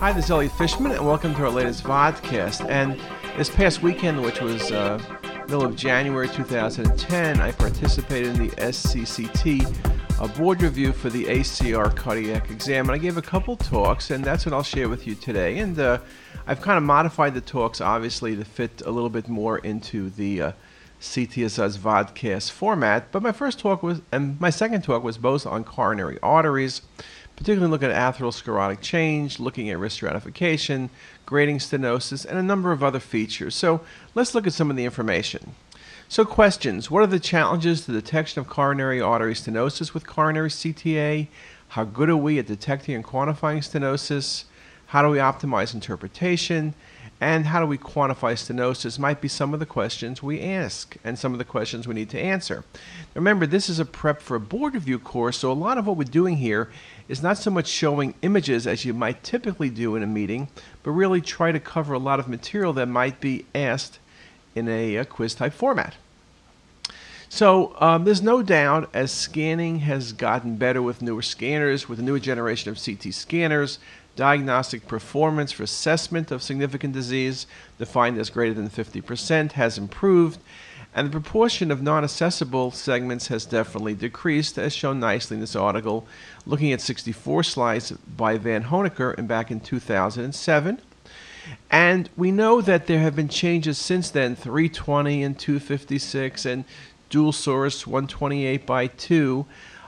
Hi, this is Elliot Fishman, and welcome to our latest vodcast. And this past weekend, which was uh, middle of January 2010, I participated in the SCCT a board review for the ACR cardiac exam, and I gave a couple talks, and that's what I'll share with you today. And uh, I've kind of modified the talks, obviously, to fit a little bit more into the uh, CTisus vodcast format. But my first talk was, and my second talk was both on coronary arteries particularly looking at atherosclerotic change, looking at risk stratification, grading stenosis, and a number of other features. So let's look at some of the information. So questions, what are the challenges to detection of coronary artery stenosis with coronary CTA? How good are we at detecting and quantifying stenosis? How do we optimize interpretation? And how do we quantify stenosis might be some of the questions we ask and some of the questions we need to answer. Remember, this is a prep for a board review course, so a lot of what we're doing here is not so much showing images as you might typically do in a meeting, but really try to cover a lot of material that might be asked in a, a quiz type format. So um, there's no doubt as scanning has gotten better with newer scanners, with the newer generation of CT scanners, diagnostic performance for assessment of significant disease, defined as greater than 50%, has improved, and the proportion of non accessible segments has definitely decreased, as shown nicely in this article, looking at 64 slice by Vanhoenacker and back in 2007. And we know that there have been changes since then 320 and 256 and dual source 128 by 2.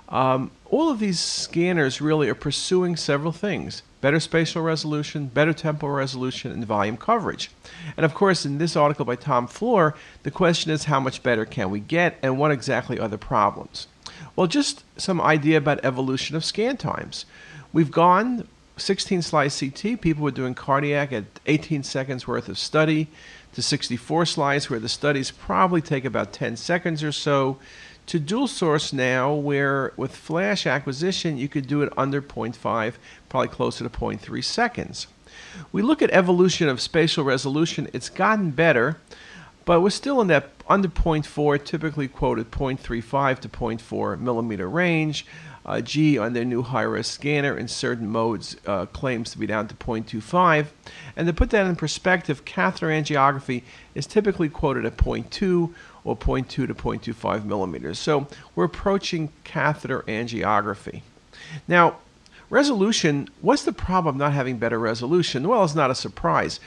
Um, all of these scanners really are pursuing several things better spatial resolution, better temporal resolution, and volume coverage. And of course, in this article by Tom Flohr, the question is how much better can we get and what exactly are the problems? Well, just some idea about evolution of scan times. We've gone 16 slice CT, people were doing cardiac at 18 seconds worth of study, to 64 slice where the studies probably take about 10 seconds or so to dual source now, where with flash acquisition you could do it under 0.5, probably closer to 0.3 seconds. We look at evolution of spatial resolution, it's gotten better, but we're still in that under 0.4, typically quoted 0.35 to 0.4 millimeter range. Uh, GE on their new high-res scanner in certain modes uh, claims to be down to 0.25. And to put that in perspective, catheter angiography is typically quoted at 0.2 or 0.2 to 0.25 millimeters. So we're approaching catheter angiography. Now, resolution, what's the problem of not having better resolution? Well, it's not a surprise.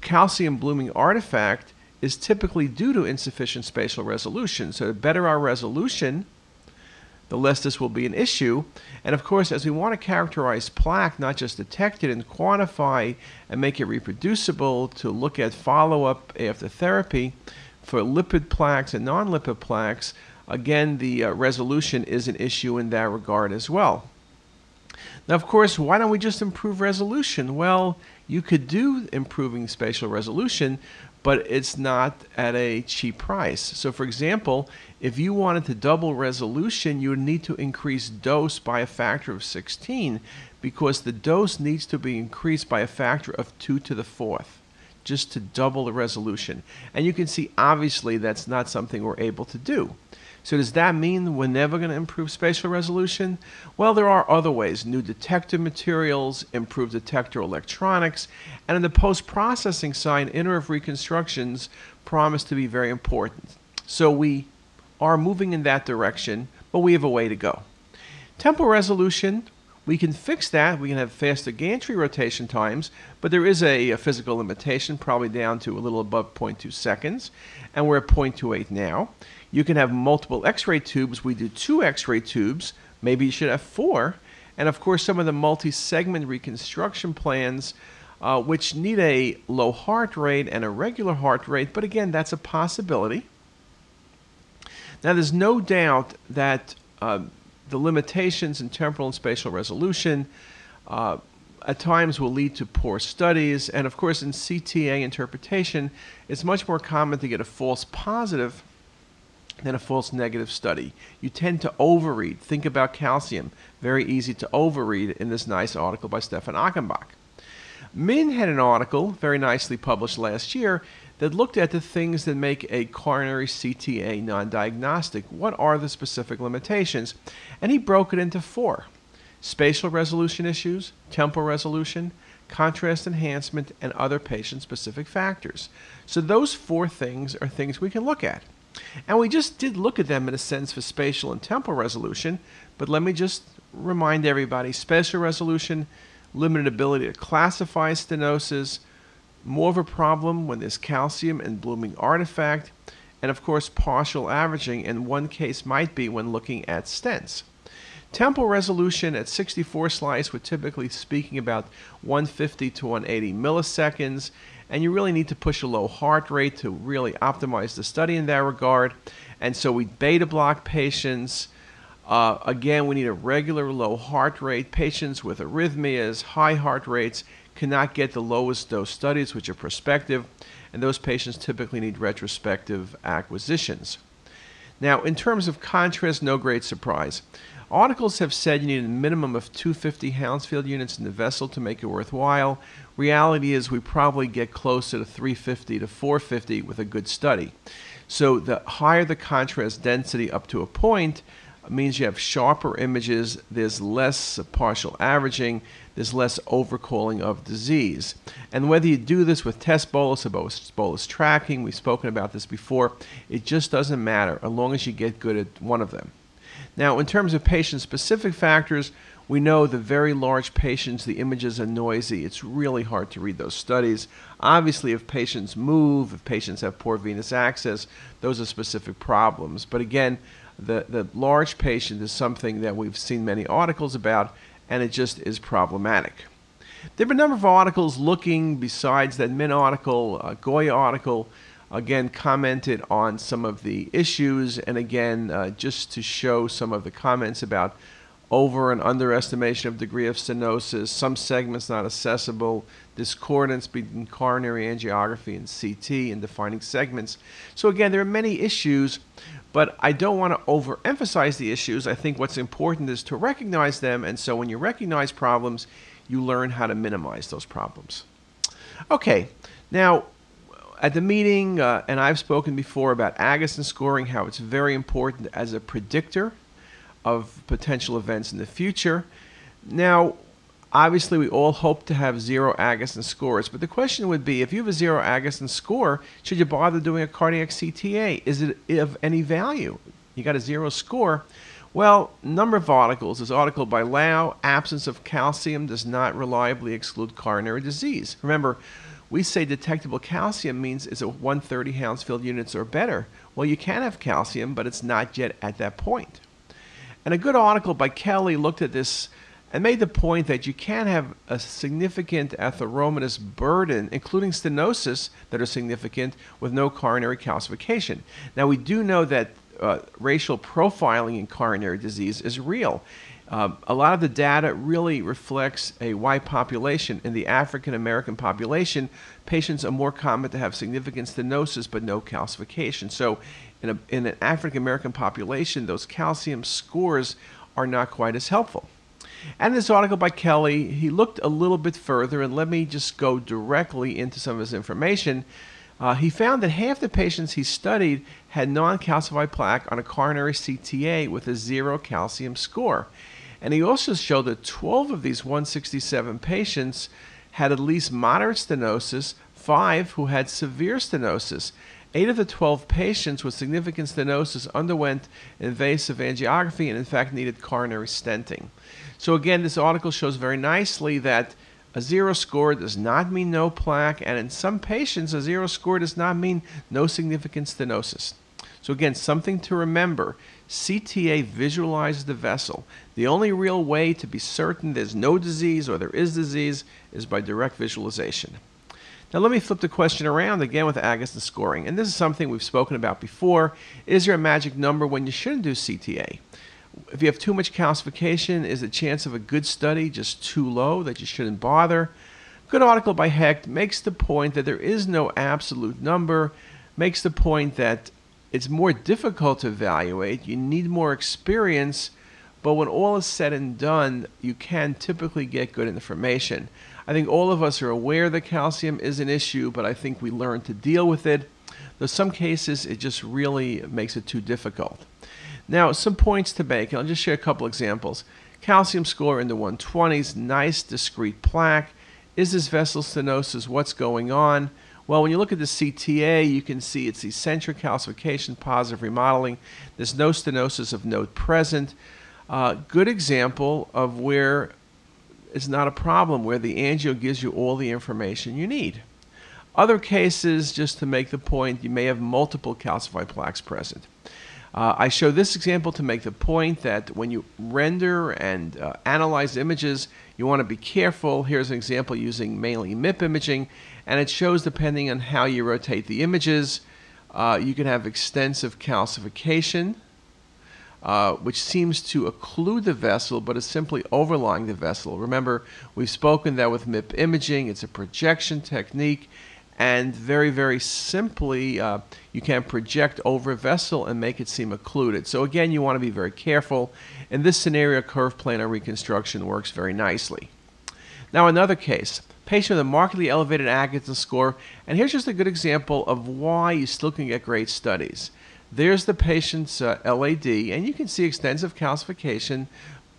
Calcium blooming artifact is typically due to insufficient spatial resolution. So the better our resolution, the less this will be an issue. And of course, as we want to characterize plaque, not just detect it and quantify and make it reproducible to look at follow up after therapy, for lipid plaques and non lipid plaques, again, the uh, resolution is an issue in that regard as well. Now, of course, why don't we just improve resolution? Well, you could do improving spatial resolution, but it's not at a cheap price. So, for example, if you wanted to double resolution, you would need to increase dose by a factor of 16 because the dose needs to be increased by a factor of 2 to the fourth just to double the resolution. And you can see obviously that's not something we're able to do. So does that mean we're never going to improve spatial resolution? Well, there are other ways. New detector materials, improved detector electronics, and in the post-processing side, iterative reconstructions promise to be very important. So we are moving in that direction, but we have a way to go. Temporal resolution, we can fix that. We can have faster gantry rotation times, but there is a, a, physical limitation, probably down to a little above 0.2 seconds, and we're at 0.28 now. You can have multiple X-ray tubes. We do two X-ray tubes. Maybe you should have four. And of course, some of the multi-segment reconstruction plans, uh, which need a low heart rate and a regular heart rate, but again, that's a possibility. Now, there's no doubt that uh, the limitations in temporal and spatial resolution uh, at times will lead to poor studies. And of course, in CTA interpretation, it's much more common to get a false positive than a false negative study. You tend to overread. Think about calcium. Very easy to overread in this nice article by Stefan Achenbach. Min had an article, very nicely published last year, that looked at the things that make a coronary CTA non diagnostic. What are the specific limitations? And he broke it into four spatial resolution issues, temporal resolution, contrast enhancement, and other patient specific factors. So, those four things are things we can look at. And we just did look at them in a sense for spatial and temporal resolution, but let me just remind everybody spatial resolution, limited ability to classify stenosis, more of a problem when there's calcium and blooming artifact, and of course, partial averaging in one case might be when looking at stents. Temporal resolution at 64 slice, we're typically speaking about 150 to 180 milliseconds, and you really need to push a low heart rate to really optimize the study in that regard. And so we beta block patients. Uh, again, we need a regular low heart rate. Patients with arrhythmias, high heart rates cannot get the lowest dose studies, which are prospective, and those patients typically need retrospective acquisitions. Now, in terms of contrast, no great surprise. Articles have said you need a minimum of 250 Hounsfield units in the vessel to make it worthwhile. Reality is we probably get closer to 350 to 450 with a good study. So the higher the contrast density up to a point means you have sharper images, there's less partial averaging, there's less overcalling of disease. And whether you do this with test bolus or bolus tracking, we've spoken about this before, it just doesn't matter as long as you get good at one of them. Now, in terms of patient specific factors, we know the very large patients, the images are noisy. It's really hard to read those studies. Obviously, if patients move, if patients have poor venous access, those are specific problems. But again, the, the large patient is something that we've seen many articles about, and it just is problematic. There have been a number of articles looking, besides that Min article, uh, Goya article, again commented on some of the issues and again uh, just to show some of the comments about over and underestimation of degree of stenosis, some segments not accessible, discordance between coronary angiography and CT in defining segments. So again, there are many issues, but I don't want to overemphasize the issues. I think what's important is to recognize them, and so when you recognize problems, you learn how to minimize those problems. Okay, now at the meeting, uh, and I've spoken before about Agatston scoring, how it's very important as a predictor of potential events in the future. Now, obviously, we all hope to have zero Agatston scores, but the question would be if you have a zero Agatston score, should you bother doing a cardiac CTA? Is it of any value? You got a zero score. Well, number of articles. This article by Lau, absence of calcium does not reliably exclude coronary disease. Remember, we say detectable calcium means it's a 130 Hounsfield units or better. Well, you can have calcium, but it's not yet at that point. And a good article by Kelly looked at this and made the point that you can have a significant atheromatous burden, including stenosis, that are significant with no coronary calcification. Now, we do know that uh, racial profiling in coronary disease is real. Uh, a lot of the data really reflects a white population. In the African American population, patients are more common to have significant stenosis but no calcification. So, in, a, in an African American population, those calcium scores are not quite as helpful. And this article by Kelly, he looked a little bit further, and let me just go directly into some of his information. Uh, he found that half the patients he studied had non calcified plaque on a coronary CTA with a zero calcium score. And he also showed that 12 of these 167 patients had at least moderate stenosis, five who had severe stenosis. Eight of the 12 patients with significant stenosis underwent invasive angiography and, in fact, needed coronary stenting. So, again, this article shows very nicely that a zero score does not mean no plaque, and in some patients, a zero score does not mean no significant stenosis. So, again, something to remember CTA visualizes the vessel. The only real way to be certain there's no disease or there is disease is by direct visualization. Now, let me flip the question around again with Agatston scoring. And this is something we've spoken about before. Is there a magic number when you shouldn't do CTA? If you have too much calcification, is the chance of a good study just too low that you shouldn't bother? Good article by Hecht makes the point that there is no absolute number, makes the point that it's more difficult to evaluate. You need more experience, but when all is said and done, you can typically get good information. I think all of us are aware that calcium is an issue, but I think we learn to deal with it. Though some cases it just really makes it too difficult. Now, some points to make, and I'll just share a couple examples. Calcium score in the 120s, nice discrete plaque. Is this vessel stenosis? What's going on? Well, when you look at the CTA, you can see it's eccentric calcification, positive remodeling. There's no stenosis of note present. Uh, good example of where it's not a problem, where the angio gives you all the information you need. Other cases, just to make the point, you may have multiple calcified plaques present. Uh, I show this example to make the point that when you render and uh, analyze images, you want to be careful. Here's an example using mainly MIP imaging, and it shows depending on how you rotate the images, uh, you can have extensive calcification, uh, which seems to occlude the vessel but is simply overlying the vessel. Remember, we've spoken that with MIP imaging, it's a projection technique and very, very simply, uh, you can project over a vessel and make it seem occluded. So again, you want to be very careful. In this scenario, curved planar reconstruction works very nicely. Now another case, patient with a markedly elevated Agatston score, and here's just a good example of why you still can get great studies. There's the patient's uh, LAD, and you can see extensive calcification.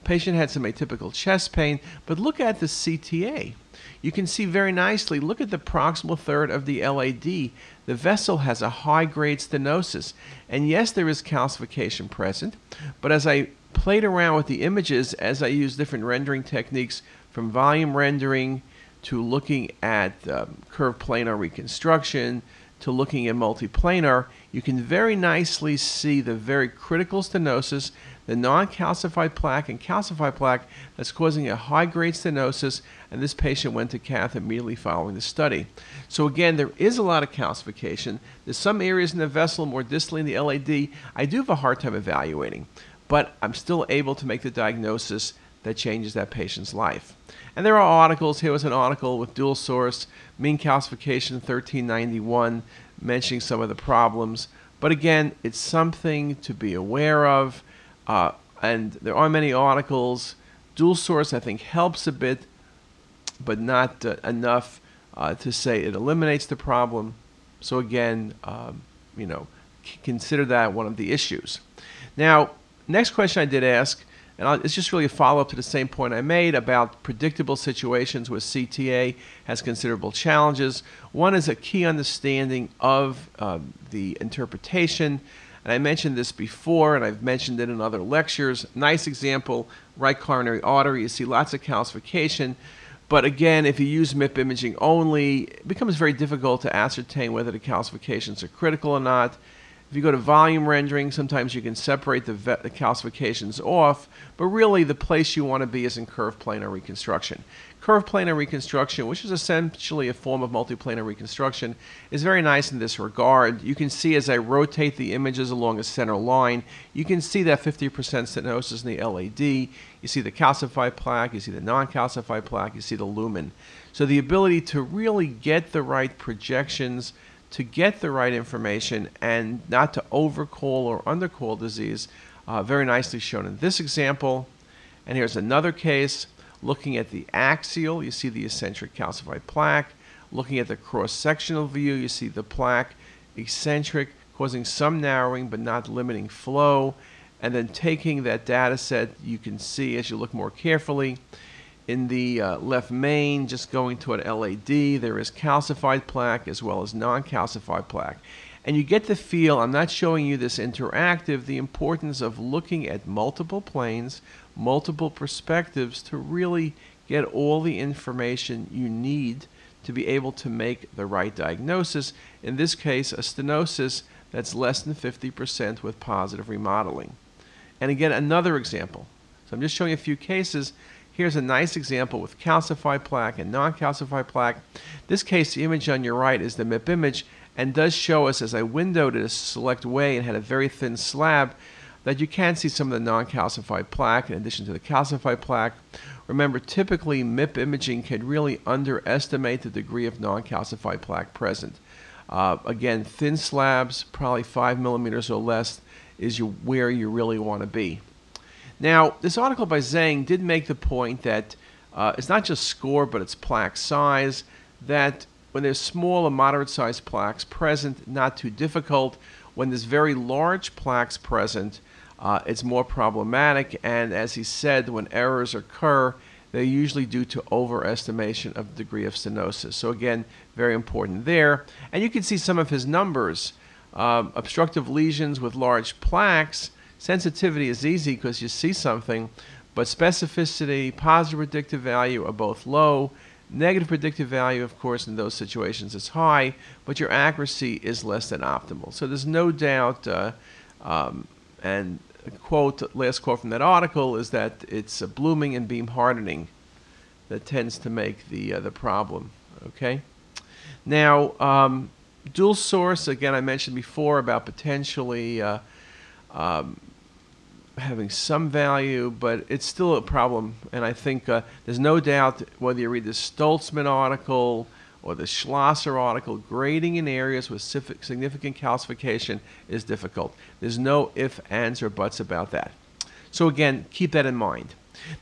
Patient had some atypical chest pain, but look at the CTA you can see very nicely, look at the proximal third of the LAD. The vessel has a high grade stenosis. And yes, there is calcification present, but as I played around with the images, as I used different rendering techniques from volume rendering to looking at um, curved planar reconstruction to looking at multiplanar, you can very nicely see the very critical stenosis the non-calcified plaque and calcified plaque that's causing a high-grade stenosis, and this patient went to cath immediately following the study. So again, there is a lot of calcification. There's some areas in the vessel more distally in the LAD. I do have a hard time evaluating, but I'm still able to make the diagnosis that changes that patient's life. And there are articles. Here was an article with dual source, mean calcification 1391, mentioning some of the problems. But again, it's something to be aware of. Uh, and there are many articles. Dual source, I think, helps a bit, but not uh, enough uh, to say it eliminates the problem. So again, um, you know, consider that one of the issues. Now, next question I did ask, and it's just really a follow up to the same point I made about predictable situations where CTA has considerable challenges. One is a key understanding of uh, the interpretation and I mentioned this before, and I've mentioned it in other lectures. Nice example, right coronary artery. You see lots of calcification. But again, if you use MIP imaging only, it becomes very difficult to ascertain whether the calcifications are critical or not. If you go to volume rendering, sometimes you can separate the, the, calcifications off, but really the place you want to be is in curved planar reconstruction. Curved planar reconstruction, which is essentially a form of multiplanar reconstruction, is very nice in this regard. You can see as I rotate the images along a center line, you can see that 50% stenosis in the LAD, you see the calcified plaque, you see the non-calcified plaque, you see the lumen. So the ability to really get the right projections to get the right information and not to overcall or undercall disease, uh, very nicely shown in this example. And here's another case looking at the axial, you see the eccentric calcified plaque. Looking at the cross-sectional view, you see the plaque eccentric, causing some narrowing but not limiting flow. And then taking that data set, you can see as you look more carefully, in the uh, left main, just going to an LAD, there is calcified plaque as well as non-calcified plaque. And you get the feel, I'm not showing you this interactive, the importance of looking at multiple planes, multiple perspectives to really get all the information you need to be able to make the right diagnosis. In this case, a stenosis that's less than 50% with positive remodeling. And again, another example. So I'm just showing a few cases Here's a nice example with calcified plaque and non-calcified plaque. This case, the image on your right is the MIP image and does show us as I windowed it a select way and had a very thin slab that you can see some of the non-calcified plaque in addition to the calcified plaque. Remember, typically MIP imaging can really underestimate the degree of non-calcified plaque present. Uh, again, thin slabs, probably five millimeters or less, is you, where you really want to be. Now, this article by Zhang did make the point that uh, it's not just score, but it's plaque size, that when there's small or moderate sized plaques present, not too difficult. When there's very large plaques present, uh, it's more problematic. And as he said, when errors occur, they're usually due to overestimation of the degree of stenosis. So again, very important there. And you can see some of his numbers. Um, obstructive lesions with large plaques, sensitivity is easy because you see something, but specificity, positive predictive value are both low. Negative predictive value, of course, in those situations is high, but your accuracy is less than optimal. So there's no doubt, uh, um, and quote, last quote from that article is that it's blooming and beam hardening that tends to make the uh, the problem. Okay. Now, um, dual source again. I mentioned before about potentially uh, um, having some value, but it's still a problem. And I think uh, there's no doubt whether you read the Stolzmann article or the Schlosser article, grading in areas with significant calcification is difficult. There's no if, ands, or buts about that. So again, keep that in mind.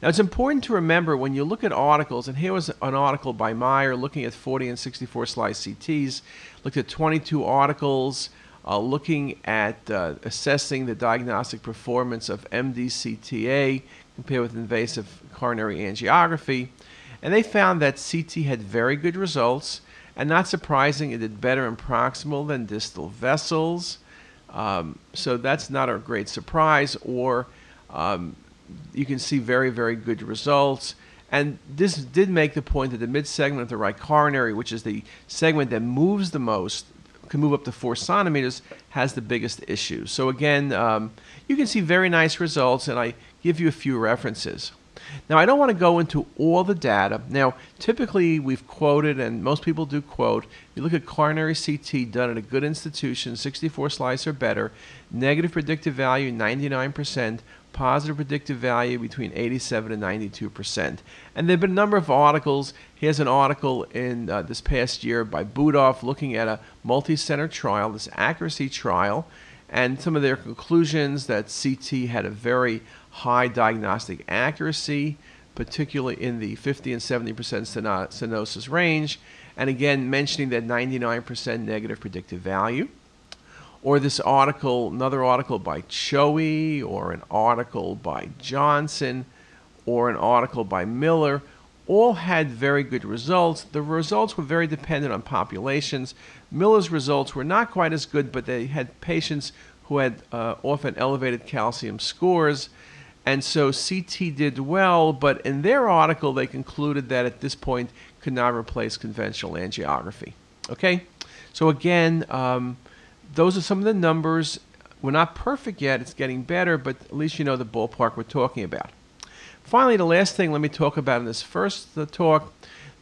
Now it's important to remember when you look at articles, and here was an article by Meyer looking at 40 and 64 slice CTs, looked at 22 articles uh, looking at uh, assessing the diagnostic performance of MDCTA compared with invasive coronary angiography. And they found that CT had very good results, and not surprising, it did better in proximal than distal vessels. Um, so that's not a great surprise, or um, you can see very, very good results. And this did make the point that the mid segment of the right coronary, which is the segment that moves the most, can move up to four centimeters, has the biggest issue. So again, um, you can see very nice results, and I give you a few references. Now, I don't want to go into all the data. Now, typically we've quoted, and most people do quote, you look at coronary CT done at a good institution, 64 slice or better, negative predictive value 99%, positive predictive value between 87 and 92 percent. And there have been a number of articles. Here's an article in uh, this past year by Budoff looking at a multi-center trial, this accuracy trial, and some of their conclusions that CT had a very high diagnostic accuracy, particularly in the 50 and 70 percent stenosis range, and again mentioning that 99 percent negative predictive value or this article, another article by Choey, or an article by Johnson, or an article by Miller, all had very good results. The results were very dependent on populations. Miller's results were not quite as good, but they had patients who had uh, often elevated calcium scores. And so CT did well, but in their article, they concluded that at this point could not replace conventional angiography. Okay? So again, um, those are some of the numbers. We're not perfect yet. It's getting better, but at least you know the ballpark we're talking about. Finally, the last thing let me talk about in this first talk,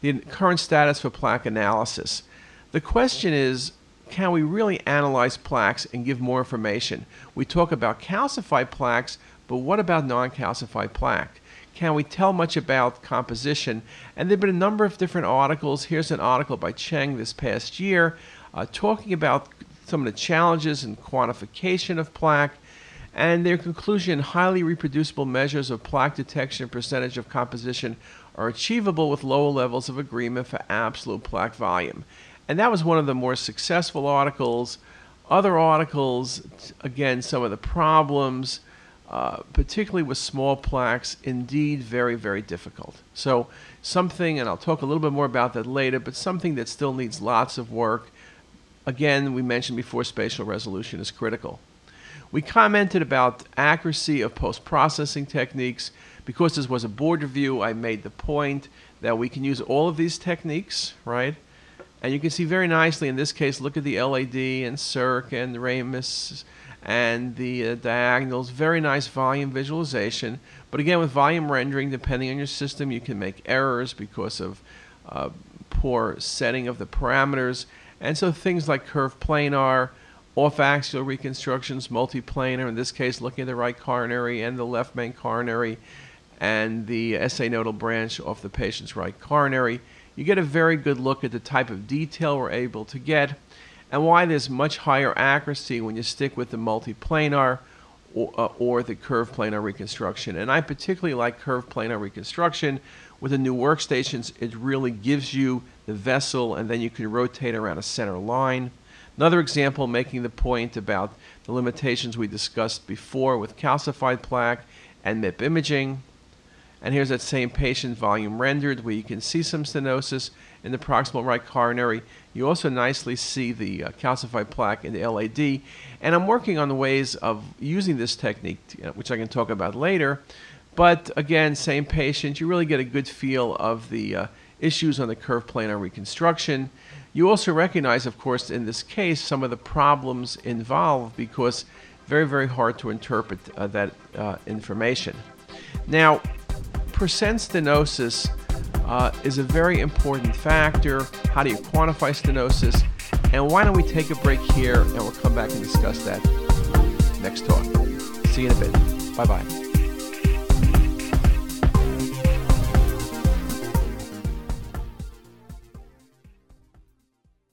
the current status for plaque analysis. The question is, can we really analyze plaques and give more information? We talk about calcified plaques, but what about non-calcified plaque? Can we tell much about composition? And there have been a number of different articles. Here's an article by Cheng this past year uh, talking about some of the challenges in quantification of plaque, and their conclusion highly reproducible measures of plaque detection percentage of composition are achievable with lower levels of agreement for absolute plaque volume. And that was one of the more successful articles. Other articles, again, some of the problems, uh, particularly with small plaques, indeed very, very difficult. So, something, and I'll talk a little bit more about that later, but something that still needs lots of work Again, we mentioned before spatial resolution is critical. We commented about accuracy of post-processing techniques. Because this was a board review, I made the point that we can use all of these techniques, right? And you can see very nicely in this case, look at the LAD and Circ and Ramus and the uh, diagonals. Very nice volume visualization. But again, with volume rendering, depending on your system, you can make errors because of uh, poor setting of the parameters. And so things like curved planar, off-axial reconstructions, multiplanar, in this case looking at the right coronary and the left main coronary, and the SA nodal branch off the patient's right coronary, you get a very good look at the type of detail we're able to get and why there's much higher accuracy when you stick with the multiplanar or, uh, or the curved planar reconstruction. And I particularly like curved planar reconstruction. With the new workstations, it really gives you the vessel, and then you can rotate around a center line. Another example making the point about the limitations we discussed before with calcified plaque and MIP imaging. And here's that same patient volume rendered where you can see some stenosis in the proximal right coronary. You also nicely see the uh, calcified plaque in the LAD. And I'm working on the ways of using this technique, which I can talk about later. But again, same patient, you really get a good feel of the uh, issues on the curve planar reconstruction. You also recognize, of course, in this case, some of the problems involved because very, very hard to interpret uh, that uh, information. Now, percent stenosis uh, is a very important factor. How do you quantify stenosis? And why don't we take a break here and we'll come back and discuss that next talk. See you in a bit. Bye bye.